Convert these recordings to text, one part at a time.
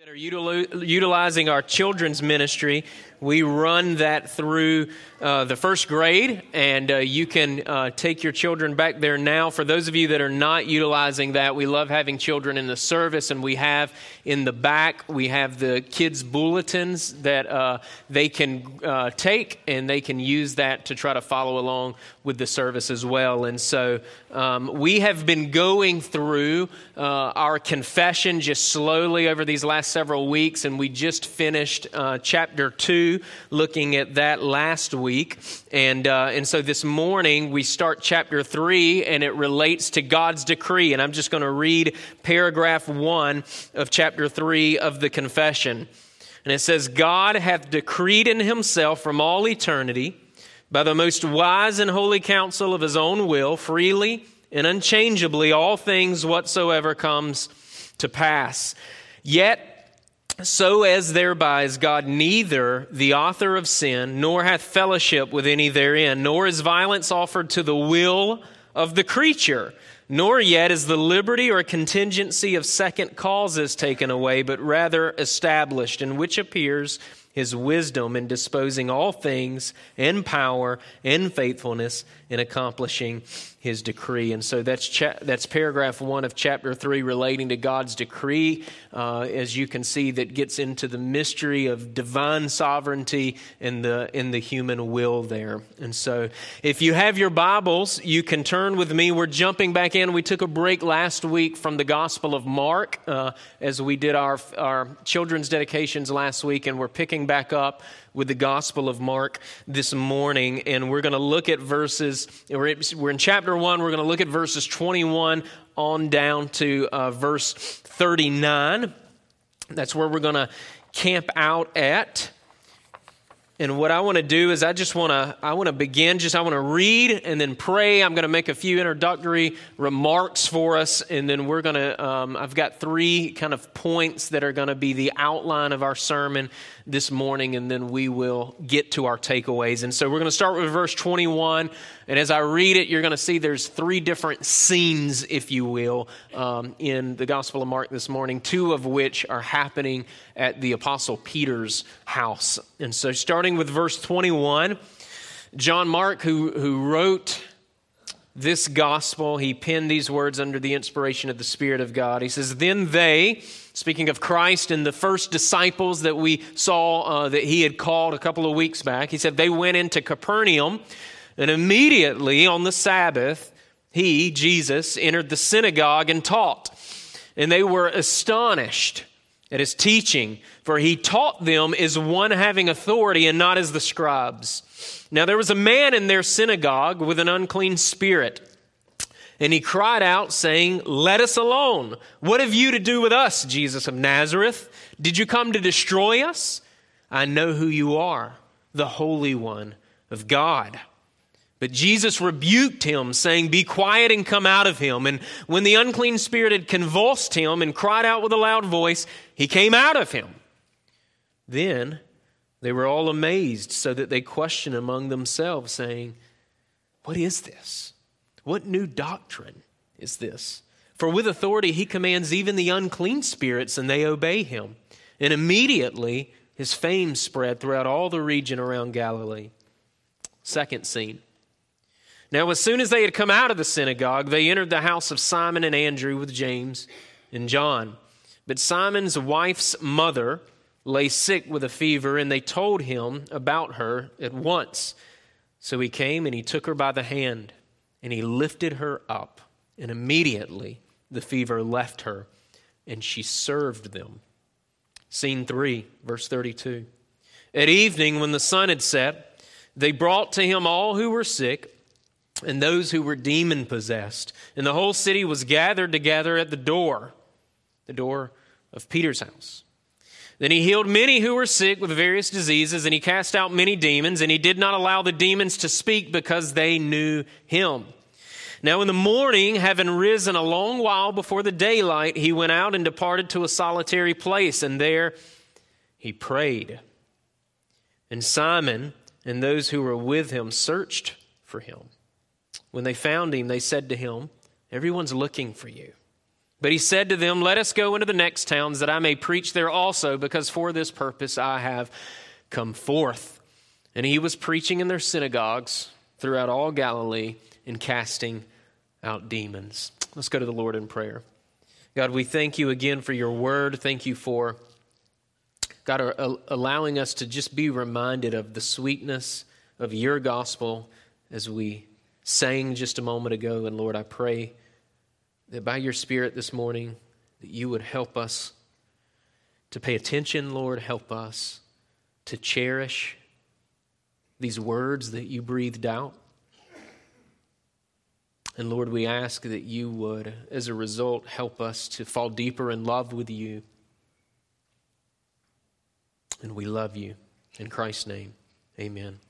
that are utilizing our children's ministry, we run that through uh, the first grade, and uh, you can uh, take your children back there now. For those of you that are not utilizing that, we love having children in the service, and we have in the back, we have the kids' bulletins that uh, they can uh, take, and they can use that to try to follow along with the service as well. And so um, we have been going through uh, our confession just slowly over these last several weeks, and we just finished chapter 2 looking at that last week. And, uh, and so this morning we start chapter 3, and it relates to God's decree. And I'm just going to read paragraph 1 of chapter 3 of the confession. And it says, God hath decreed in himself from all eternity, by the most wise and holy counsel of his own will, freely and unchangeably, all things whatsoever comes to pass. Yet so as thereby is God neither the author of sin, nor hath fellowship with any therein, nor is violence offered to the will of the creature, nor yet is the liberty or contingency of second causes taken away, but rather established, in which appears his wisdom in disposing all things in power in faithfulness in accomplishing his decree. And so that's, cha- that's paragraph one of chapter three relating to God's decree. Uh, as you can see, that gets into the mystery of divine sovereignty in the, in the human will there. And so if you have your Bibles, you can turn with me. We're jumping back in. We took a break last week from the Gospel of Mark uh, as we did our, our children's dedications last week, and we're picking back up with the Gospel of Mark this morning, and we're going to look at verses, we're in chapter 1, we're going to look at verses 21 on down to uh, verse 39. That's where we're going to camp out at. And what I want to do is I just want to I want to begin just I want to read and then pray. I'm going to make a few introductory remarks for us, and then we're going to um, I've got three kind of points that are going to be the outline of our sermon this morning, and then we will get to our takeaways. And so we're going to start with verse 21. And as I read it, you're going to see there's three different scenes, if you will, um, in the Gospel of Mark this morning, two of which are happening at the Apostle Peter's house. And so, starting with verse 21, John Mark, who, who wrote this gospel, he penned these words under the inspiration of the Spirit of God. He says, Then they, speaking of Christ and the first disciples that we saw uh, that he had called a couple of weeks back, he said, They went into Capernaum and immediately on the Sabbath, he, Jesus, entered the synagogue and taught. And they were astonished at his teaching, for he taught them as one having authority and not as the scribes. Now there was a man in their synagogue with an unclean spirit. And he cried out, saying, Let us alone. What have you to do with us, Jesus of Nazareth? Did you come to destroy us? I know who you are, the Holy One of God. But Jesus rebuked him, saying, Be quiet and come out of him. And when the unclean spirit had convulsed him and cried out with a loud voice, he came out of him. Then they were all amazed, so that they questioned among themselves, saying, What is this? What new doctrine is this? For with authority he commands even the unclean spirits, and they obey him. And immediately his fame spread throughout all the region around Galilee. Second scene. Now, as soon as they had come out of the synagogue, they entered the house of Simon and Andrew with James and John. But Simon's wife's mother lay sick with a fever, and they told him about her at once. So he came and he took her by the hand, and he lifted her up, and immediately the fever left her, and she served them. Scene 3, verse 32. At evening, when the sun had set, they brought to him all who were sick and those who were demon possessed. And the whole city was gathered together at the door, the door of Peter's house. Then he healed many who were sick with various diseases, and he cast out many demons, and he did not allow the demons to speak because they knew him. Now, in the morning, having risen a long while before the daylight, he went out and departed to a solitary place, and there he prayed. And Simon and those who were with him searched for him. When they found him, they said to him, Everyone's looking for you. But he said to them, Let us go into the next towns, that I may preach there also, because for this purpose I have come forth. And he was preaching in their synagogues throughout all Galilee and casting out demons. Let's go to the Lord in prayer. God, we thank you again for your word. Thank you for, God, allowing us to just be reminded of the sweetness of your gospel as we sang just a moment ago. And Lord, I pray that by your Spirit this morning, that you would help us to pay attention, Lord. Help us to cherish these words that you breathed out. And Lord, we ask that you would, as a result, help us to fall deeper in love with you. And we love you. In Christ's name, amen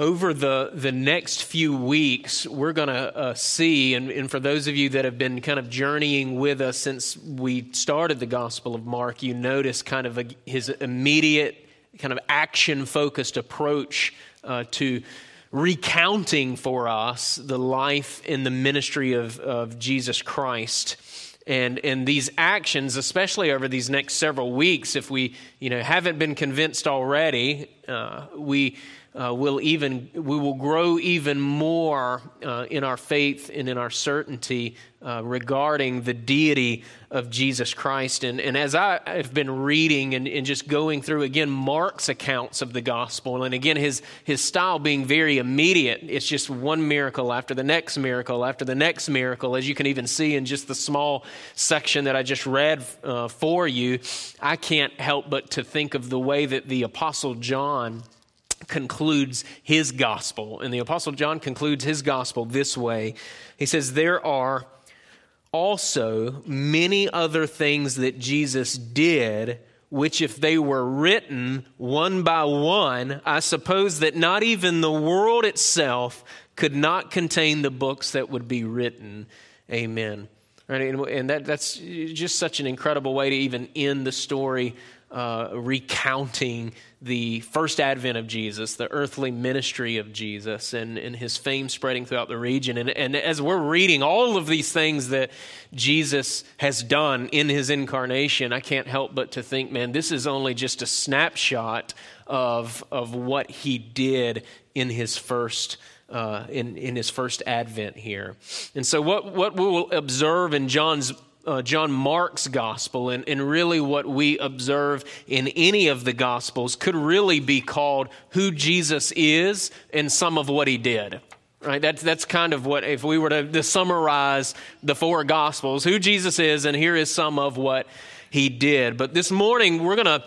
over the, the next few weeks, we're going to uh, see, and, and, for those of you that have been kind of journeying with us since we started the Gospel of Mark, you notice kind of a, his immediate, kind of action focused approach uh, to recounting for us the life and the ministry of, of Jesus Christ. And, and these actions, especially over these next several weeks, if we you know, haven't been convinced already, uh, we uh, will even we will grow even more uh, in our faith and in our certainty uh, regarding the deity of Jesus Christ. And, and as I have been reading and, and, just going through again Mark's accounts of the gospel, and again his his style being very immediate, it's just one miracle after the next miracle after the next miracle, as you can even see in just the small section that I just read uh, for you. I can't help but to think of the way that the apostle John concludes his gospel. And the Apostle John concludes his gospel this way He says, There are also many other things that Jesus did, which, if they were written one by one, I suppose that not even the world itself could not contain the books that would be written. Amen. Right? And that, that's just such an incredible way to even end the story uh, recounting the first advent of Jesus, the earthly ministry of Jesus, and, and his fame spreading throughout the region. And, and as we're reading all of these things that Jesus has done in his incarnation, I can't help but to think, man, this is only just a snapshot of, of what he did in his first uh, in, in his first advent here. And so, what, what we will observe in John's uh, John Mark's gospel, and, and really what we observe in any of the gospels, could really be called who Jesus is and some of what he did. Right? That's, that's kind of what, if we were to, to summarize the four gospels, who Jesus is, and here is some of what he did. But this morning, we're going to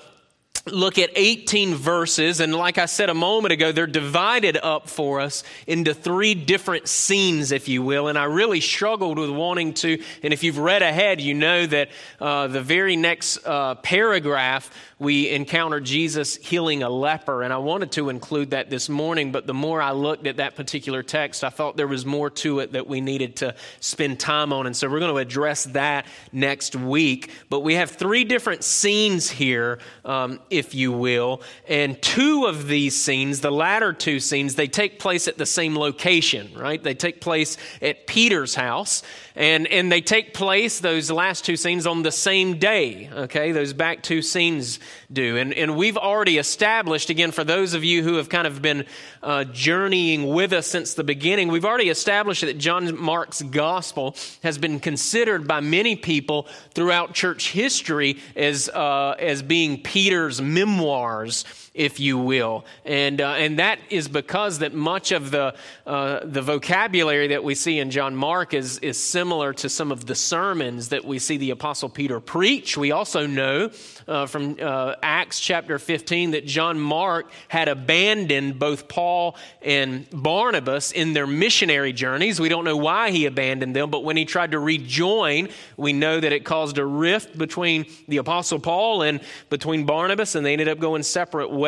look at 18 verses, and like I said a moment ago, they're divided up for us into three different scenes, if you will. And I really struggled with wanting to, and if you've read ahead, you know that uh, the very next uh, paragraph we encounter Jesus healing a leper. And I wanted to include that this morning, but the more I looked at that particular text, I thought there was more to it that we needed to spend time on. And so we're going to address that next week. But we have three different scenes here, um, if you will. And two of these scenes, the latter two scenes, they take place at the same location, right? They take place at Peter's house. And, and they take place, those last two scenes, on the same day, okay? Those back two scenes do. And, and we've already established, again, for those of you who have kind of been uh, journeying with us since the beginning, we've already established that John Mark's gospel has been considered by many people throughout church history as, uh, as being Peter's memoirs if you will. And, uh, and that is because that much of the, uh, the vocabulary that we see in John Mark is, is similar to some of the sermons that we see the Apostle Peter preach. We also know uh, from uh, Acts chapter 15 that John Mark had abandoned both Paul and Barnabas in their missionary journeys. We don't know why he abandoned them, but when he tried to rejoin, we know that it caused a rift between the Apostle Paul and between Barnabas, and they ended up going separate ways.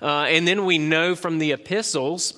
Uh, and then we know from the epistles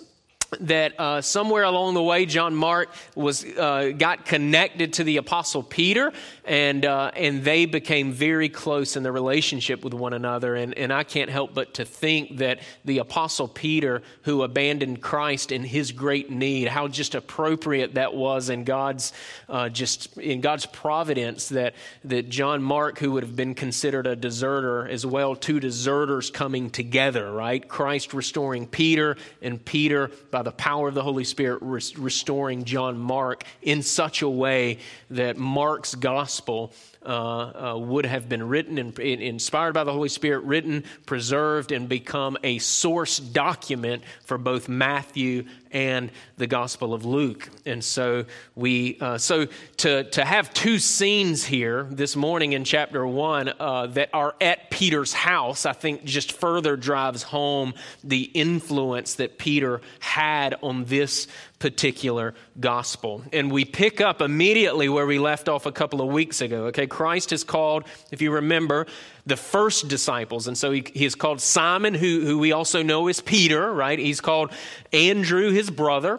that uh, somewhere along the way, John Mark was uh, got connected to the Apostle Peter, and uh, and they became very close in their relationship with one another. And and I can't help but to think that the Apostle Peter, who abandoned Christ in his great need, how just appropriate that was in God's uh, just in God's providence that that John Mark, who would have been considered a deserter as well, two deserters coming together, right? Christ restoring Peter, and Peter by by the power of the Holy Spirit, restoring John Mark in such a way that Mark's gospel uh, uh, would have been written and inspired by the Holy Spirit, written, preserved, and become a source document for both Matthew and the Gospel of Luke. And so we, uh, so to to have two scenes here this morning in chapter one uh, that are at Peter's house, I think just further drives home the influence that Peter had on this particular gospel. And we pick up immediately where we left off a couple of weeks ago. Okay, Christ is called, if you remember, the first disciples. And so he, he is called Simon, who, who we also know as Peter, right? He's called Andrew, his brother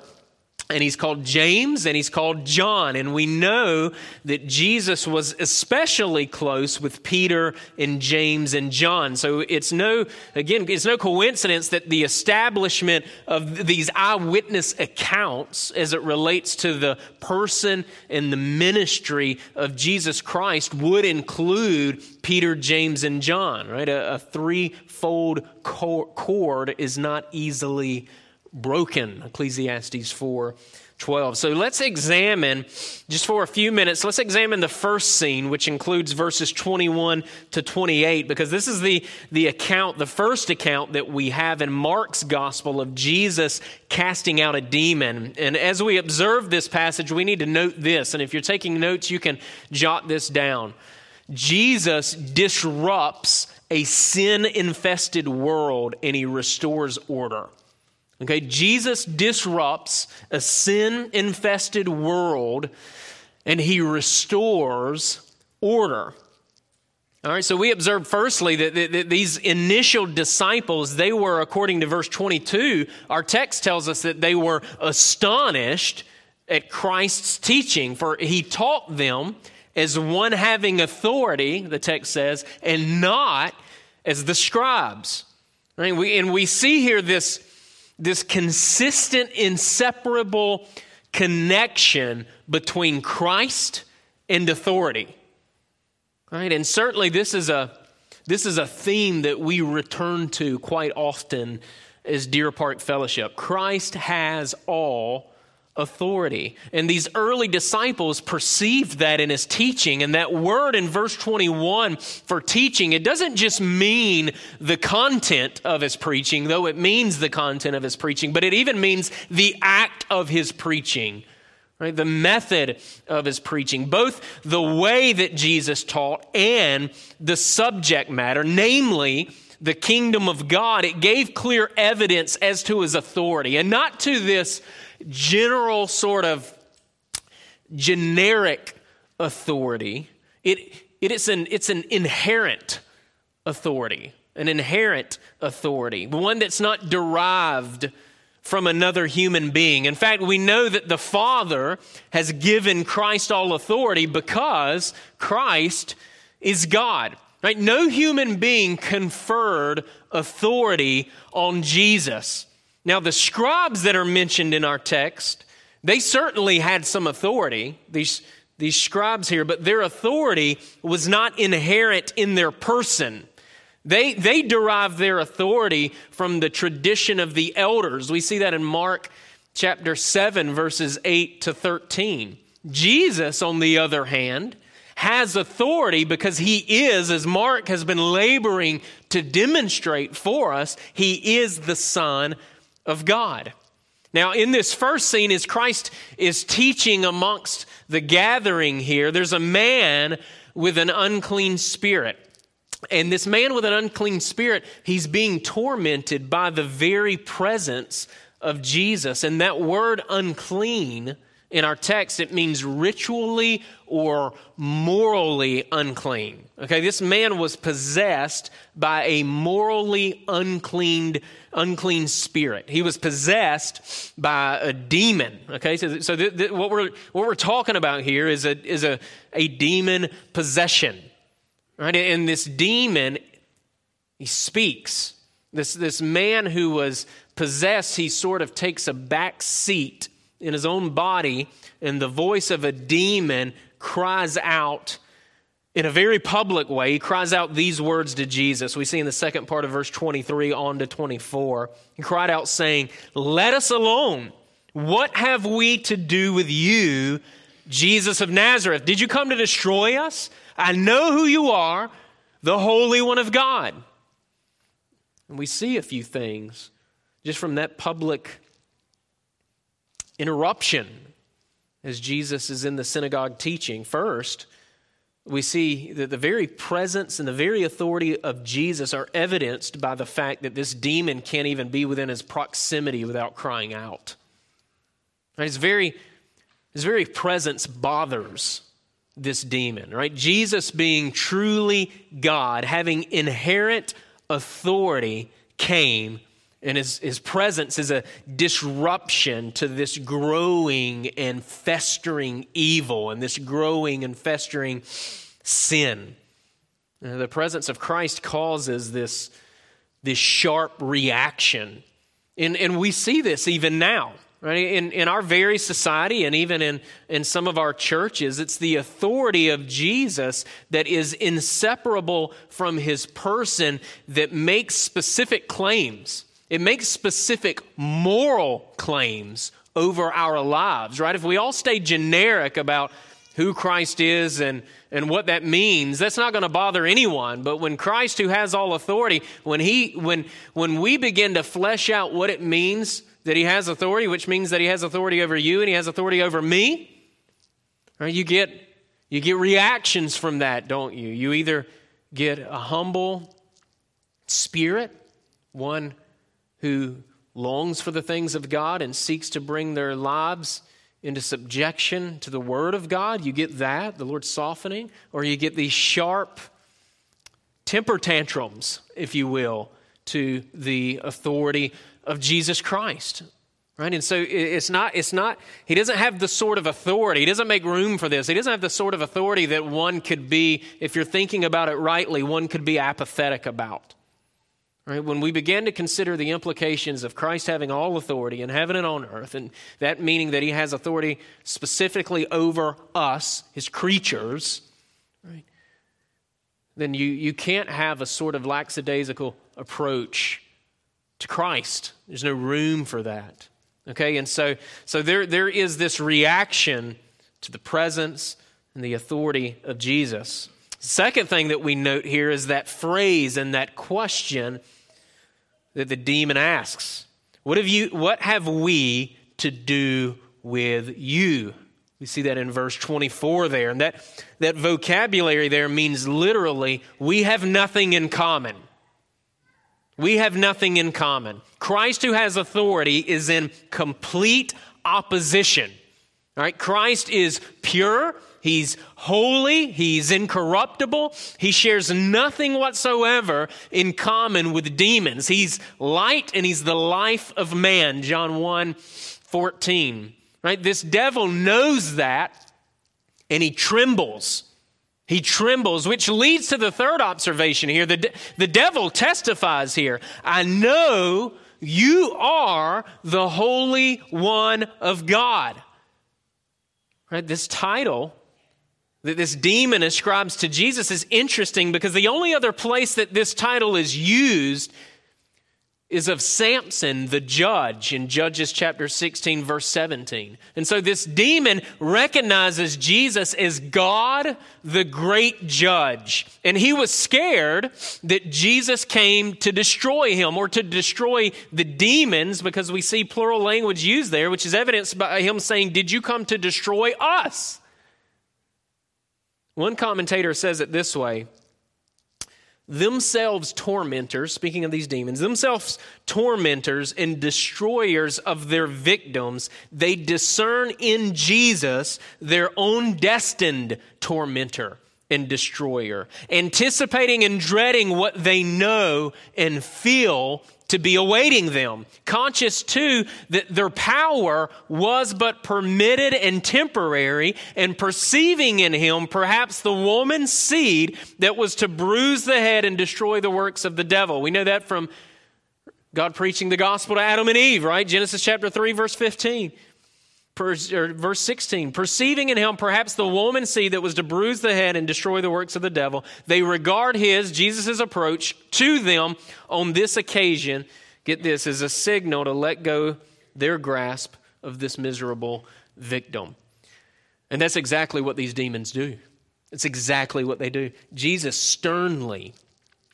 and he's called James and he's called John. And we know that Jesus was especially close with Peter and James and John. So it's no, again, it's no coincidence that the establishment of these eyewitness accounts as it relates to the person and the ministry of Jesus Christ would include Peter, James, and John, right? A, a threefold cord is not easily broken. Ecclesiastes 4 12. So let's examine, just for a few minutes, let's examine the first scene, which includes verses 21 to 28, because this is the, the account, the first account that we have in Mark's gospel of Jesus casting out a demon. And as we observe this passage, we need to note this. And if you're taking notes, you can jot this down. Jesus disrupts a sin infested world and he restores order. Okay, Jesus disrupts a sin infested world and he restores order. All right, so we observe firstly that, that, that, these initial disciples, they were, according to verse 22, our text tells us that they were astonished at Christ's teaching, for he taught them as one having authority, the text says, and not as the scribes. Right? We, and we see here this this consistent, inseparable connection between Christ and authority. Right? And certainly this is a this is a theme that we return to quite often as Deer Park Fellowship. Christ has all authority. And these early disciples perceived that in his teaching. And that word in verse 21 for teaching, it doesn't just mean the content of his preaching, though it means the content of his preaching, but it even means the act of his preaching. Right? The method of his preaching, both the way that Jesus taught and the subject matter, namely the kingdom of God, it gave clear evidence as to his authority and not to this general sort of generic authority. It, it is an, it's an inherent authority, an inherent authority, one that's not derived from another human being. In fact, we know that the Father has given Christ all authority because Christ is God. Right? No human being conferred authority on Jesus. Now, the scribes that are mentioned in our text, they certainly had some authority, these, these scribes here, but their authority was not inherent in their person. They, they derived their authority from the tradition of the elders. We see that in Mark chapter 7, verses 8 to 13. Jesus, on the other hand, has authority because he is, as Mark has been laboring to demonstrate for us, he is the Son of God. Now, in this first scene, as Christ is teaching amongst the gathering here, there's a man with an unclean spirit. And this man with an unclean spirit, he's being tormented by the very presence of Jesus. And that word unclean in our text, it means ritually or morally unclean. Okay, this man was possessed by a morally unclean, unclean spirit. He was possessed by a demon. Okay, so, so th- th- what, we're, what we're talking about here is a, is a, a demon possession. Right? And this demon, he speaks. This, this man who was possessed, he sort of takes a back seat in his own body, and the voice of a demon cries out in a very public way. He cries out these words to Jesus. We see in the second part of verse 23 on to 24. He cried out, saying, Let us alone. What have we to do with you, Jesus of Nazareth? Did you come to destroy us? I know who you are, the Holy One of God. And we see a few things just from that public interruption as Jesus is in the synagogue teaching. First, we see that the very presence and the very authority of Jesus are evidenced by the fact that this demon can't even be within his proximity without crying out. His very, his very presence bothers this demon, right? Jesus being truly God, having inherent authority, came and his, his presence is a disruption to this growing and festering evil and this growing and festering sin. The presence of Christ causes this, this sharp reaction. And, and we see this even now. Right? In, in our very society and even in, in some of our churches, it's the authority of Jesus that is inseparable from his person that makes specific claims it makes specific moral claims over our lives, right? If we all stay generic about who Christ is and, and what that means, that's not going to bother anyone. But when Christ, who has all authority, when, he, when, when we begin to flesh out what it means that he has authority, which means that he has authority over you and he has authority over me, right, you, get, you get reactions from that, don't you? You either get a humble spirit, one who longs for the things of God and seeks to bring their lives into subjection to the Word of God. You get that, the Lord softening, or you get these sharp temper tantrums, if you will, to the authority of Jesus Christ. Right? And so it's not, it's not, he doesn't have the sort of authority. He doesn't make room for this. He doesn't have the sort of authority that one could be, if you're thinking about it rightly, one could be apathetic about. Right? When we begin to consider the implications of Christ having all authority in heaven and on earth, and that meaning that he has authority specifically over us, his creatures, right? then you, you can't have a sort of lackadaisical approach to Christ. There's no room for that. Okay, and so, so there, there is this reaction to the presence and the authority of Jesus. Second thing that we note here is that phrase and that question that the demon asks. What have you what have we to do with you? We see that in verse 24 there. And that, that vocabulary there means literally, we have nothing in common. We have nothing in common. Christ, who has authority, is in complete opposition. All right? Christ is pure, He's holy. He's incorruptible. He shares nothing whatsoever in common with demons. He's light and he's the life of man. John 1 14. Right? This devil knows that and he trembles. He trembles, which leads to the third observation here. The, de- the devil testifies here. I know you are the Holy One of God. Right? This title that this demon ascribes to Jesus is interesting because the only other place that this title is used is of Samson, the judge, in Judges chapter 16, verse 17. And so this demon recognizes Jesus as God, the great judge. And he was scared that Jesus came to destroy him or to destroy the demons because we see plural language used there, which is evidenced by him saying, Did you come to destroy us? One commentator says it this way themselves tormentors, speaking of these demons, themselves tormentors and destroyers of their victims, they discern in Jesus their own destined tormentor and destroyer, anticipating and dreading what they know and feel to be awaiting them. Conscious too that their power was but permitted and temporary, and perceiving in him perhaps the woman's seed that was to bruise the head and destroy the works of the devil. We know that from God preaching the gospel to Adam and Eve, right? Genesis chapter 3, verse 15 verse 16, perceiving in him perhaps the woman seed that was to bruise the head and destroy the works of the devil, they regard his, Jesus' approach to them on this occasion, get this, as a signal to let go their grasp of this miserable victim. And that's exactly what these demons do. It's exactly what they do. Jesus sternly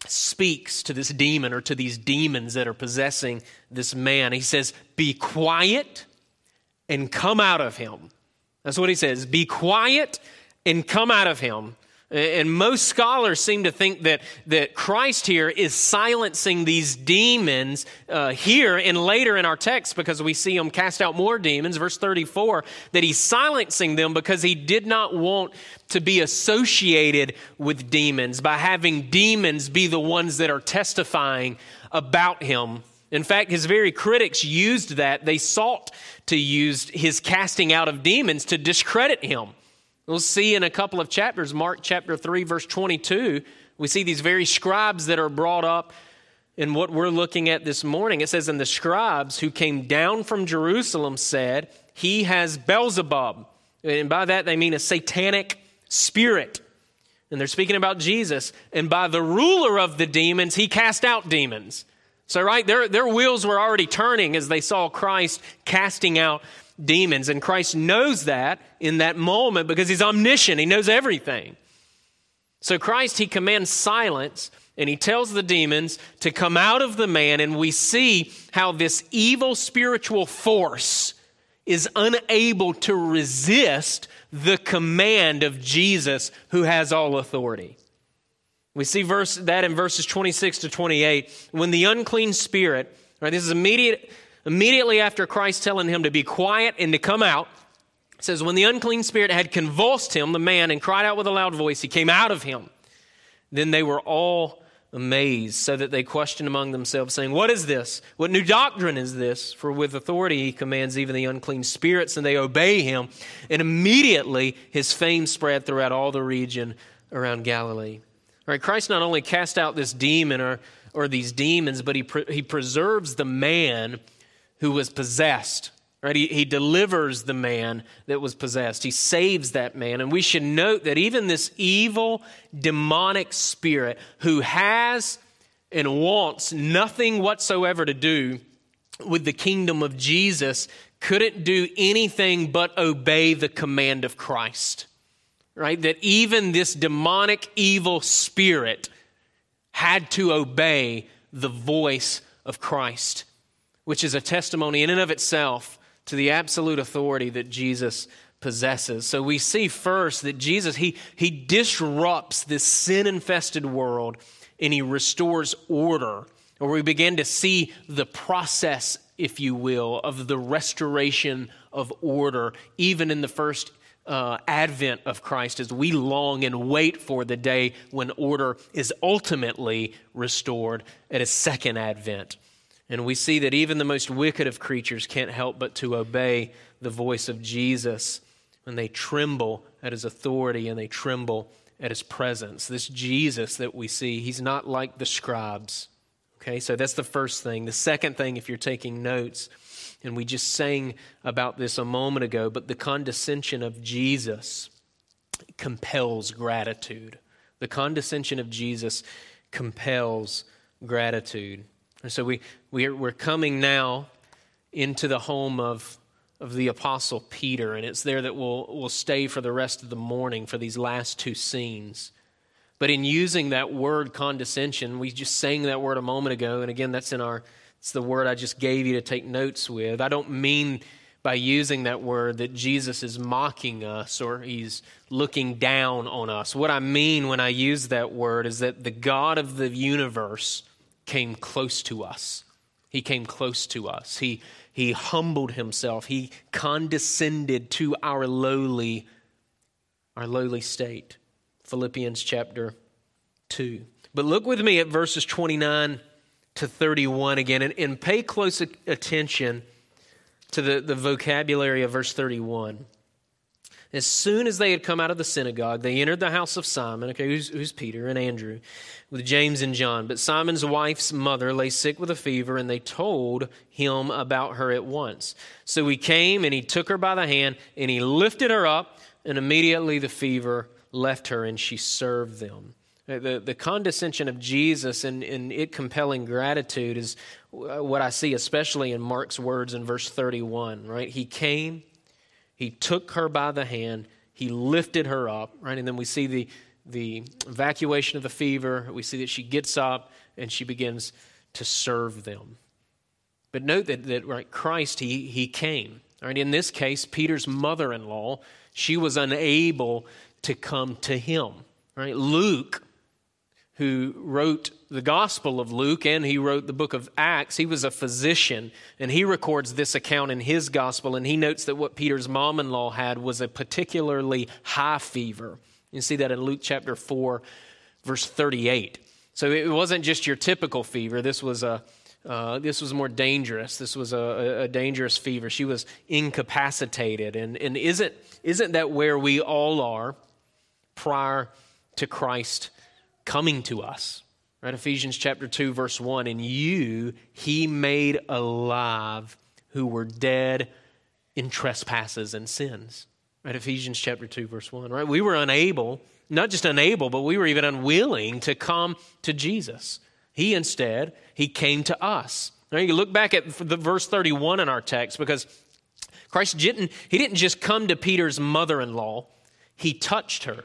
speaks to this demon or to these demons that are possessing this man. He says, Be quiet and come out of him. That's what he says. Be quiet and come out of him. And most scholars seem to think that, that Christ here is silencing these demons uh, here and later in our text because we see him cast out more demons. Verse 34 that he's silencing them because he did not want to be associated with demons by having demons be the ones that are testifying about him in fact, his very critics used that. They sought to use his casting out of demons to discredit him. We'll see in a couple of chapters, Mark chapter 3, verse 22, we see these very scribes that are brought up in what we're looking at this morning. It says, And the scribes who came down from Jerusalem said, He has Beelzebub. And by that they mean a satanic spirit. And they're speaking about Jesus. And by the ruler of the demons, he cast out demons. So, right, their, their wheels were already turning as they saw Christ casting out demons. And Christ knows that in that moment because he's omniscient, he knows everything. So, Christ, he commands silence and he tells the demons to come out of the man. And we see how this evil spiritual force is unable to resist the command of Jesus who has all authority. We see verse, that in verses 26 to 28. When the unclean spirit, right, this is immediate, immediately after Christ telling him to be quiet and to come out. Says, When the unclean spirit had convulsed him, the man, and cried out with a loud voice, he came out of him. Then they were all amazed, so that they questioned among themselves, saying, What is this? What new doctrine is this? For with authority he commands even the unclean spirits, and they obey him. And immediately his fame spread throughout all the region around Galilee. Right? Christ not only cast out this demon or, or these demons, but he, pre- he preserves the man who was possessed. Right? He, he delivers the man that was possessed. He saves that man. And we should note that even this evil, demonic spirit who has and wants nothing whatsoever to do with the kingdom of Jesus couldn't do anything but obey the command of Christ right? That even this demonic evil spirit had to obey the voice of Christ, which is a testimony in and of itself to the absolute authority that Jesus possesses. So we see first that Jesus, he, he disrupts this sin infested world and he restores order. Or we begin to see the process, if you will, of the restoration of order, even in the first uh, advent of Christ as we long and wait for the day when order is ultimately restored at his second advent. And we see that even the most wicked of creatures can't help but to obey the voice of Jesus and they tremble at his authority and they tremble at his presence. This Jesus that we see, he's not like the scribes. Okay, so that's the first thing. The second thing, if you're taking notes, and we just sang about this a moment ago, but the condescension of Jesus compels gratitude. The condescension of Jesus compels gratitude. And so we, we're, we're coming now into the home of, of the Apostle Peter, and it's there that we'll, we'll stay for the rest of the morning for these last two scenes. But in using that word condescension, we just sang that word a moment ago, and again, that's in our it's the word I just gave you to take notes with. I don't mean by using that word that Jesus is mocking us or he's looking down on us. What I mean when I use that word is that the God of the universe came close to us. He came close to us. He, he humbled himself. He condescended to our lowly, our lowly state. Philippians chapter 2. But look with me at verses 29 to 31 again and, and pay close attention to the, the vocabulary of verse 31. As soon as they had come out of the synagogue, they entered the house of Simon, okay, who's, who's, Peter and Andrew, with James and John. But Simon's wife's mother lay sick with a fever, and they told him about her at once. So he came and he took her by the hand, and he lifted her up, and immediately the fever left her, and she served them. Uh, the, the condescension of Jesus and, and it compelling gratitude is what I see, especially in Mark's words in verse 31, right? He came, he took her by the hand, he lifted her up, right? And then we see the, the evacuation of the fever. We see that she gets up and she begins to serve them. But note that, that right, Christ, he, he came. Right? In this case, Peter's mother in law, she was unable to come to him. Right? Luke who wrote the Gospel of Luke and he wrote the book of Acts. He was a physician, and he records this account in his Gospel, and he notes that what Peter's mom in law had was a particularly high fever. You see that in Luke chapter 4, verse 38. So it wasn't just your typical fever, this was a uh, this was more dangerous. This was a, a, dangerous fever. She was incapacitated. And, and isn't, isn't that where we all are prior to Christ coming to us. Right? Ephesians chapter 2, verse 1 And you he made alive who were dead in trespasses and sins. Right? Ephesians chapter 2, verse 1. Right? We were unable, not just unable, but we were even unwilling to come to Jesus. He instead, he came to us. Now you look back at the verse 31 in our text because Christ didn't, he didn't just come to Peter's mother-in-law, he touched her.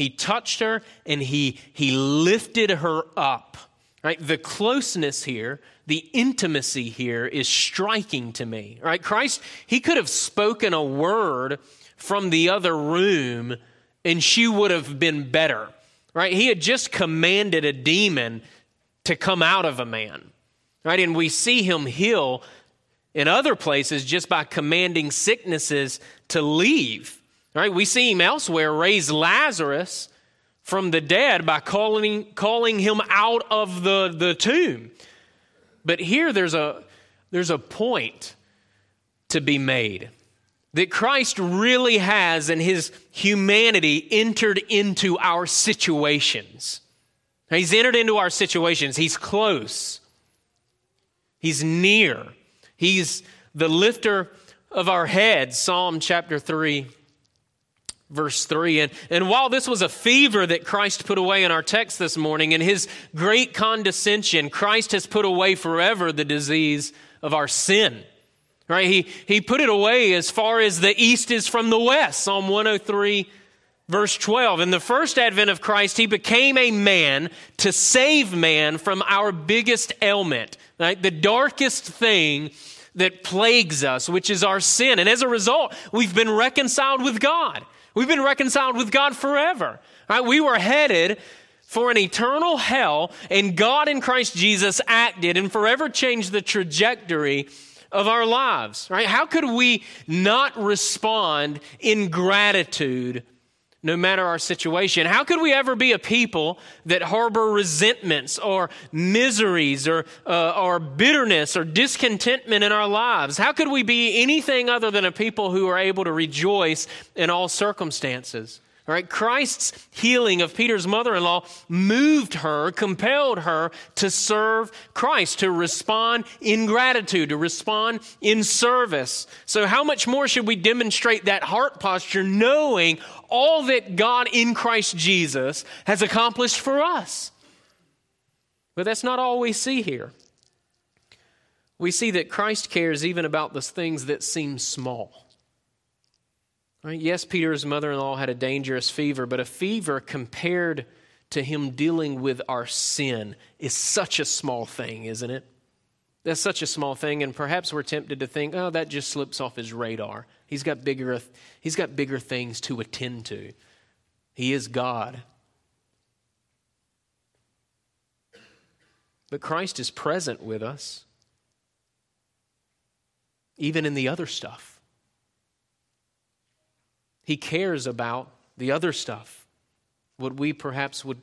He touched her and he, he lifted her up. Right? The closeness here, the intimacy here is striking to me. Right? Christ, he could have spoken a word from the other room and she would have been better. Right? He had just commanded a demon to come out of a man. Right? And we see him heal in other places just by commanding sicknesses to leave. Right? We see him elsewhere raise Lazarus from the dead by calling, calling him out of the, the tomb. But here there's a, there's a point to be made that Christ really has in his humanity entered into our situations. He's entered into our situations. He's close. He's near. He's the lifter of our heads. Psalm chapter 3 verse 3. And, and while this was a fever that Christ put away in our text this morning, in his great condescension, Christ has put away forever the disease of our sin. Right? He, he put it away as far as the east is from the west. Psalm 103, verse 12. In the first advent of Christ, he became a man to save man from our biggest ailment, right? The darkest thing that plagues us, which is our sin. And as a result, we've been reconciled with God. We've been reconciled with God forever. Right? We were headed for an eternal hell, and God in Christ Jesus acted and forever changed the trajectory of our lives. Right? How could we not respond in gratitude no matter our situation. How could we ever be a people that harbor resentments or miseries or, uh, or bitterness or discontentment in our lives? How could we be anything other than a people who are able to rejoice in all circumstances? All right, Christ's healing of Peter's mother in law moved her, compelled her to serve Christ, to respond in gratitude, to respond in service. So, how much more should we demonstrate that heart posture knowing all that God in Christ Jesus has accomplished for us? But that's not all we see here. We see that Christ cares even about the things that seem small. Yes, Peter's mother in law had a dangerous fever, but a fever compared to him dealing with our sin is such a small thing, isn't it? That's such a small thing, and perhaps we're tempted to think, oh, that just slips off his radar. He's got bigger, he's got bigger things to attend to. He is God. But Christ is present with us, even in the other stuff. He cares about the other stuff, what we perhaps would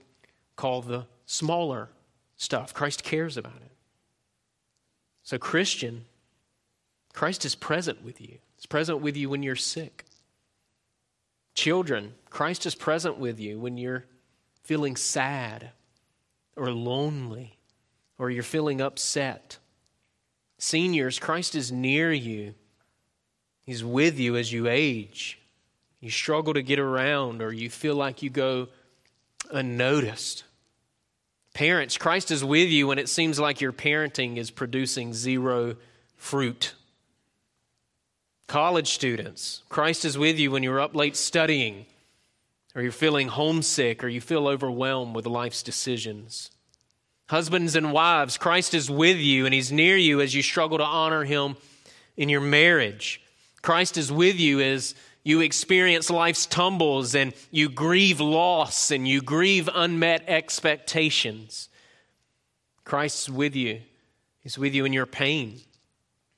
call the smaller stuff. Christ cares about it. So, Christian, Christ is present with you. He's present with you when you're sick. Children, Christ is present with you when you're feeling sad or lonely or you're feeling upset. Seniors, Christ is near you. He's with you as you age. You struggle to get around or you feel like you go unnoticed. Parents, Christ is with you when it seems like your parenting is producing zero fruit. College students, Christ is with you when you're up late studying, or you're feeling homesick, or you feel overwhelmed with life's decisions. Husbands and wives, Christ is with you and He's near you as you struggle to honor Him in your marriage. Christ is with you as you experience life's tumbles and you grieve loss and you grieve unmet expectations. Christ's with you. He's with you in your pain.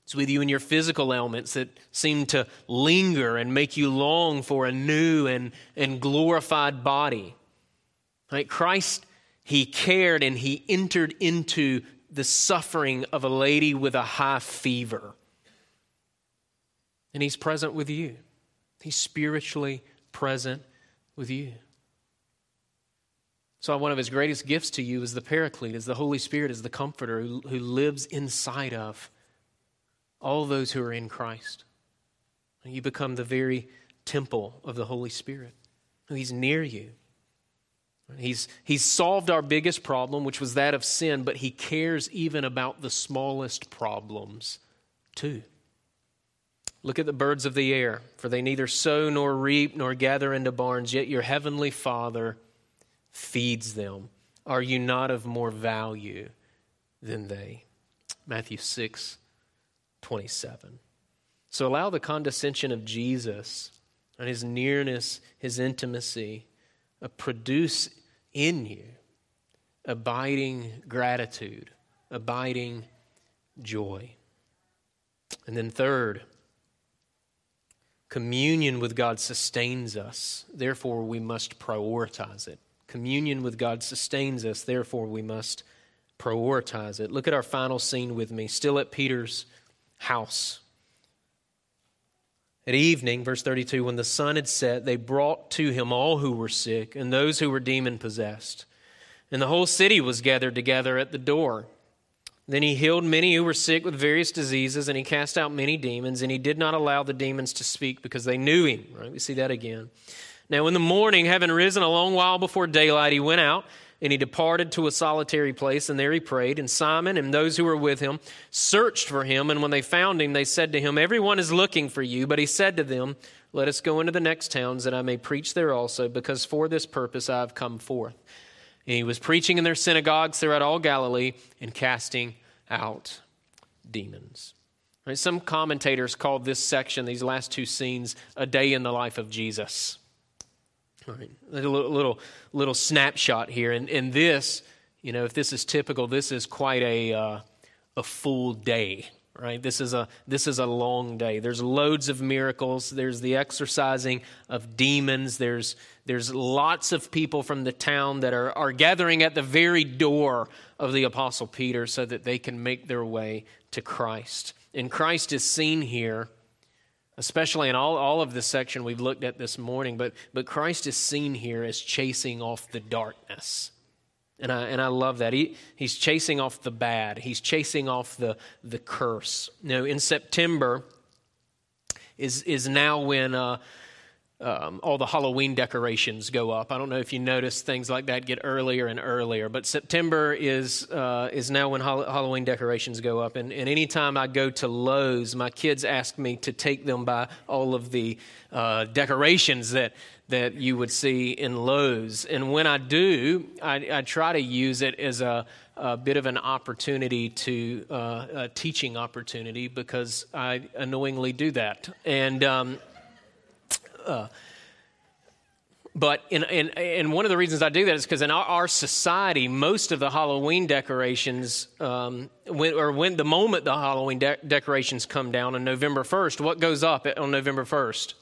He's with you in your physical ailments that seem to linger and make you long for a new and, and glorified body. Right? Christ, He cared and He entered into the suffering of a lady with a high fever. And He's present with you. He's spiritually present with you. So, one of his greatest gifts to you is the Paraclete, is the Holy Spirit, is the Comforter who, who lives inside of all those who are in Christ. And you become the very temple of the Holy Spirit. He's near you. He's, he's solved our biggest problem, which was that of sin, but he cares even about the smallest problems too. Look at the birds of the air, for they neither sow nor reap nor gather into barns, yet your heavenly Father feeds them. Are you not of more value than they? Matthew 6, 27. So allow the condescension of Jesus and his nearness, his intimacy, uh, produce in you abiding gratitude, abiding joy. And then, third, Communion with God sustains us, therefore, we must prioritize it. Communion with God sustains us, therefore, we must prioritize it. Look at our final scene with me, still at Peter's house. At evening, verse 32, when the sun had set, they brought to him all who were sick and those who were demon possessed. And the whole city was gathered together at the door. Then he healed many who were sick with various diseases, and he cast out many demons, and he did not allow the demons to speak because they knew him. Right? We see that again. Now, in the morning, having risen a long while before daylight, he went out and he departed to a solitary place, and there he prayed. And Simon and those who were with him searched for him, and when they found him, they said to him, Everyone is looking for you. But he said to them, Let us go into the next towns, that I may preach there also, because for this purpose I have come forth. And he was preaching in their synagogues throughout all Galilee and casting out demons. Right? Some commentators called this section, these last two scenes, a day in the life of Jesus. Right? A little, little, little snapshot here. And, and this, you know, if this is typical, this is quite a, uh, a full day right? This is a this is a long day. There's loads of miracles. There's the exorcising of demons. There's there's lots of people from the town that are, are gathering at the very door of the apostle peter so that they can make their way to christ. And christ is seen here especially in all, all of this section we've looked at this morning but but christ is seen here as chasing off the darkness and I, and I love that. He, he's chasing off the bad, he's chasing off the, the curse. You in September is, is now when uh, um, all the Halloween decorations go up. I don't know if you notice things like that get earlier and earlier, but September is uh, is now when Halloween decorations go up. And, and anytime I go to Lowe's, my kids ask me to take them by all of the uh, decorations that that you would see in Lowe's. And when I do, I, I try to use it as a, a bit of an opportunity to uh, a teaching opportunity because I annoyingly do that. And um, uh, but in, in, and one of the reasons I do that is because in our, our, society, most of the Halloween decorations, um, when, or when the moment the Halloween de- decorations come down on November 1st, what goes up on November 1st?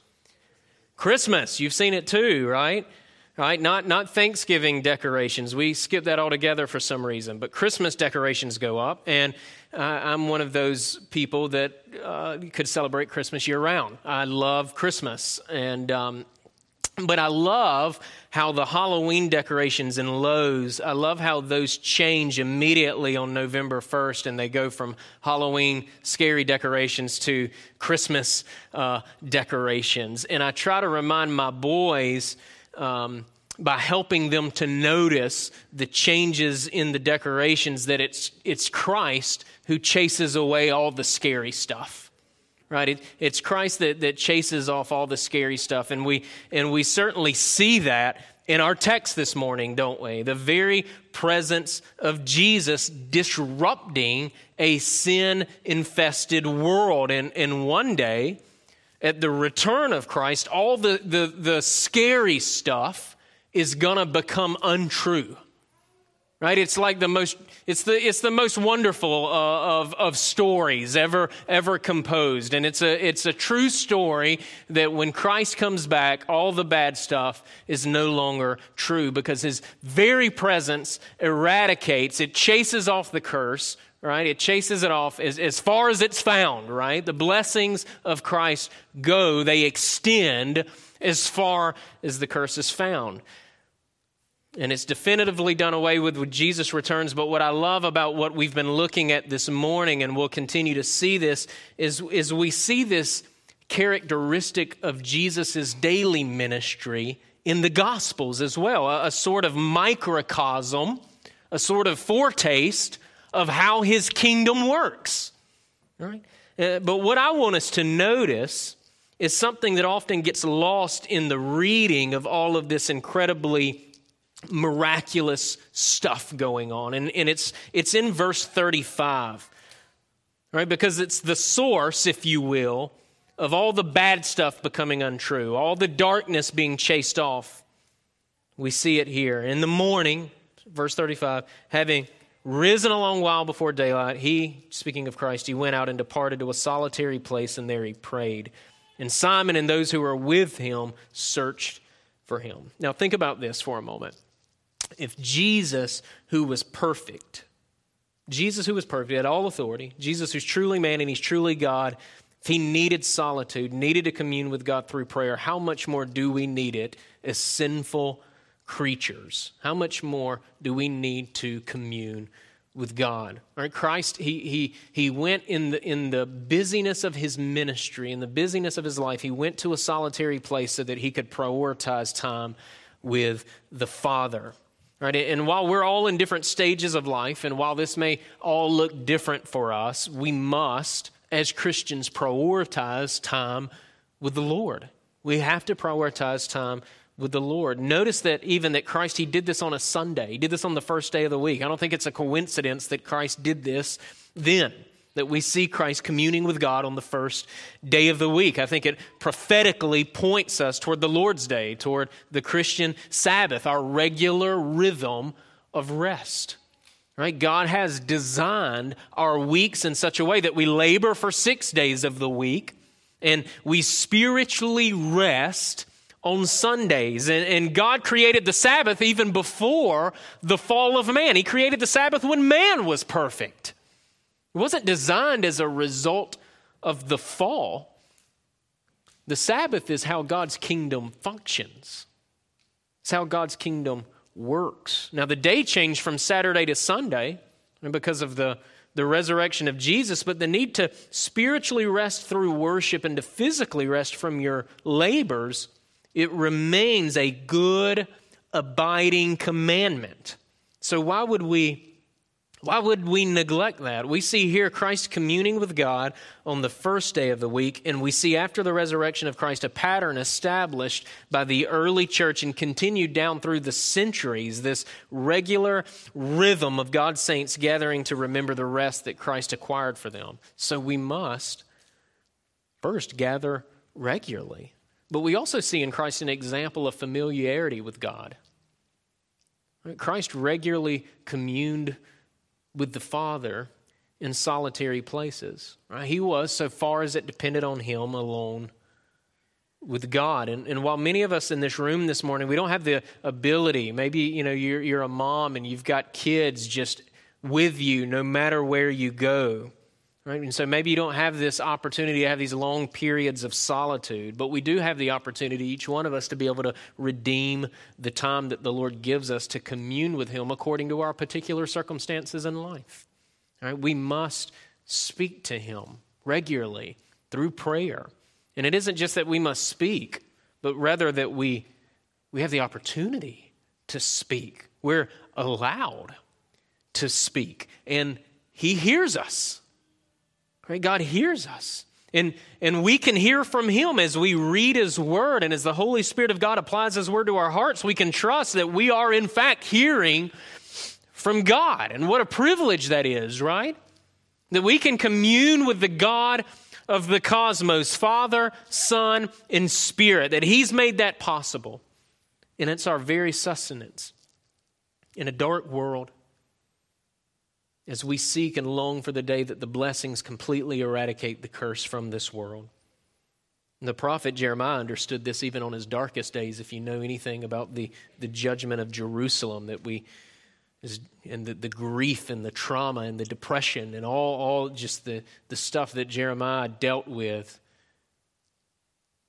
Christmas. You've seen it too, right? Right? Not, not Thanksgiving decorations. We skip that altogether for some reason, but Christmas decorations go up. And uh, I'm one of those people that uh, could celebrate Christmas year round. I love Christmas. And, um, but I love how the Halloween decorations in Lowe's, I love how those change immediately on November 1st and they go from Halloween scary decorations to Christmas uh, decorations. And I try to remind my boys um, by helping them to notice the changes in the decorations that it's, it's Christ who chases away all the scary stuff. Right? It, it's Christ that, that chases off all the scary stuff. And we, and we certainly see that in our text this morning, don't we? The very presence of Jesus disrupting a sin infested world. And, and one day, at the return of Christ, all the, the, the scary stuff is going to become untrue. Right? It's like the most, it's the, it's the most wonderful uh, of, of stories ever, ever composed. And it's a, it's a true story that when Christ comes back, all the bad stuff is no longer true because his very presence eradicates, it chases off the curse, right? It chases it off as, as far as it's found, right? The blessings of Christ go, they extend as far as the curse is found. And it's definitively done away with when Jesus returns. But what I love about what we've been looking at this morning, and we'll continue to see this, is, is we see this characteristic of Jesus' daily ministry in the Gospels as well, a, a sort of microcosm, a sort of foretaste of how his kingdom works. Right? Uh, but what I want us to notice is something that often gets lost in the reading of all of this incredibly miraculous stuff going on. And, and it's, it's in verse 35, right? Because it's the source, if you will, of all the bad stuff becoming untrue, all the darkness being chased off. We see it here. In the morning, verse 35, having risen a long while before daylight, he, speaking of Christ, he went out and departed to a solitary place, and there he prayed. And Simon and those who were with him searched for him. Now, think about this for a moment. If Jesus, who was perfect, Jesus, who was perfect, had all authority, Jesus, who's truly man and he's truly God, if he needed solitude, needed to commune with God through prayer, how much more do we need it as sinful creatures? How much more do we need to commune with God? All right, Christ, he, he, he went in the, in the busyness of his ministry, in the busyness of his life, he went to a solitary place so that he could prioritize time with the Father. Right? And while we're all in different stages of life, and while this may all look different for us, we must, as Christians, prioritize time with the Lord. We have to prioritize time with the Lord. Notice that even that Christ, he did this on a Sunday. He did this on the first day of the week. I don't think it's a coincidence that Christ did this then that we see Christ communing with God on the first day of the week. I think it prophetically points us toward the Lord's Day, toward the Christian Sabbath, our regular rhythm of rest. Right? God has designed our weeks in such a way that we labor for six days of the week and we spiritually rest on Sundays. And, and, God created the Sabbath even before the fall of man. He created the Sabbath when man was perfect. It wasn't designed as a result of the fall. The Sabbath is how God's kingdom functions, it's how God's kingdom works. Now, the day changed from Saturday to Sunday because of the, the resurrection of Jesus, but the need to spiritually rest through worship and to physically rest from your labors it remains a good, abiding commandment. So, why would we why would we neglect that? We see here Christ communing with God on the first day of the week, and we see after the resurrection of Christ a pattern established by the early church and continued down through the centuries this regular rhythm of God's saints gathering to remember the rest that Christ acquired for them. So we must first gather regularly. But we also see in Christ an example of familiarity with God. Christ regularly communed with the Father in solitary places. Right? He was, so far as it depended on him alone with God. And, and while many of us in this room this morning, we don't have the ability, maybe you know you're, you're a mom and you've got kids just with you no matter where you go. Right? And so maybe you don't have this opportunity to have these long periods of solitude, but we do have the opportunity, each one of us, to be able to redeem the time that the Lord gives us to commune with Him according to our particular circumstances in life. Right? We must speak to Him regularly through prayer. And it isn't just that we must speak, but rather that we, we have the opportunity to speak. We're allowed to speak, and He hears us. Right? God hears us. And, and we can hear from Him as we read His Word, and as the Holy Spirit of God applies His Word to our hearts, we can trust that we are, in fact, hearing from God. And what a privilege that is, right? That we can commune with the God of the cosmos, Father, Son, and Spirit, that He's made that possible. And it's our very sustenance in a dark world as we seek and long for the day that the blessings completely eradicate the curse from this world. And the prophet Jeremiah understood this even on his darkest days, if you know anything about the, the judgment of Jerusalem that we and the, the grief and the trauma and the depression and all, all just the, the stuff that Jeremiah dealt with.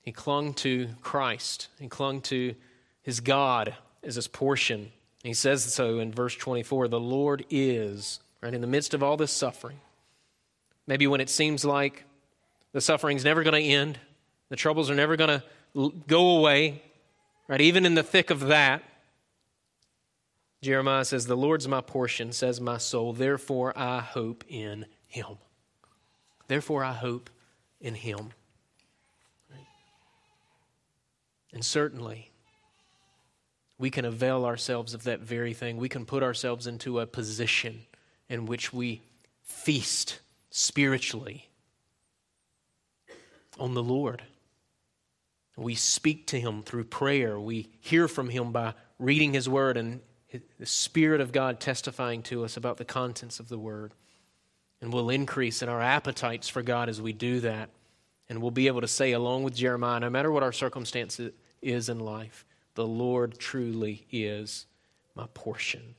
He clung to Christ. He clung to his God as his portion. He says so in verse 24 The Lord is right? In the midst of all this suffering, maybe when it seems like the suffering's never going to end, the troubles are never going to go away, right? Even in the thick of that, Jeremiah says, The Lord's my portion, says my soul, therefore I hope in him. Therefore I hope in him. And certainly, we can avail ourselves of that very thing. We can put ourselves into a position in which we feast spiritually on the Lord. We speak to Him through prayer. We hear from Him by reading His Word and the Spirit of God testifying to us about the contents of the Word. And we'll increase in our appetites for God as we do that. And we'll be able to say, along with Jeremiah, no matter what our circumstance is in life, the Lord truly is my portion.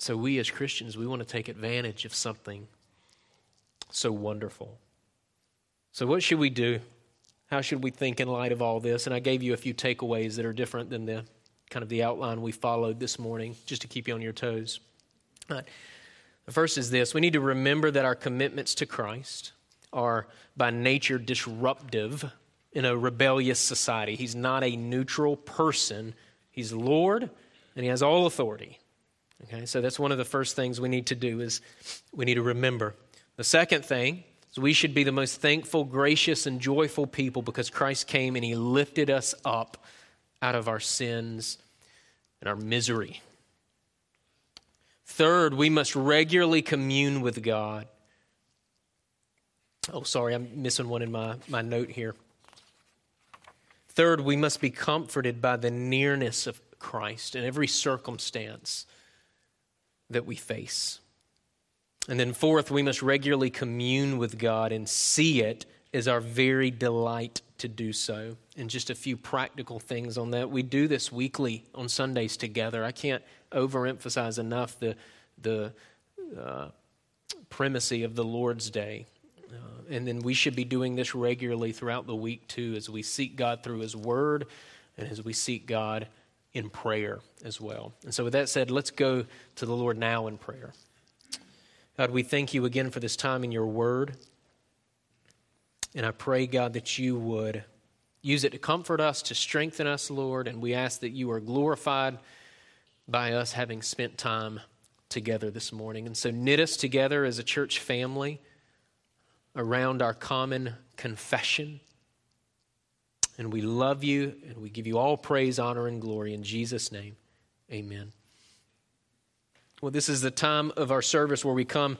So, we as Christians, we want to take advantage of something so wonderful. So, what should we do? How should we think in light of all this? And I gave you a few takeaways that are different than the kind of the outline we followed this morning, just to keep you on your toes. Right. The first is this we need to remember that our commitments to Christ are by nature disruptive in a rebellious society. He's not a neutral person, He's Lord, and He has all authority. Okay, so that's one of the first things we need to do is we need to remember. The second thing is we should be the most thankful, gracious, and joyful people because Christ came and he lifted us up out of our sins and our misery. Third, we must regularly commune with God. Oh, sorry, I'm missing one in my, my note here. Third, we must be comforted by the nearness of Christ in every circumstance that we face. And then, fourth, we must regularly commune with God and see it as our very delight to do so. And just a few practical things on that. We do this weekly on Sundays together. I can't overemphasize enough the, the uh, primacy of the Lord's Day. Uh, and then we should be doing this regularly throughout the week too, as we seek God through His Word and as we seek God in prayer as well. And so, with that said, let's go to the Lord now in prayer. God, we thank you again for this time in your word. And I pray, God, that you would Use it to comfort us, to strengthen us, Lord, and we ask that you are glorified by us having spent time together this morning. And so knit us together as a church family around our common confession. And we love you and we give you all praise, honor, and glory in Jesus' name. Amen. Well, this is the time of our service where we come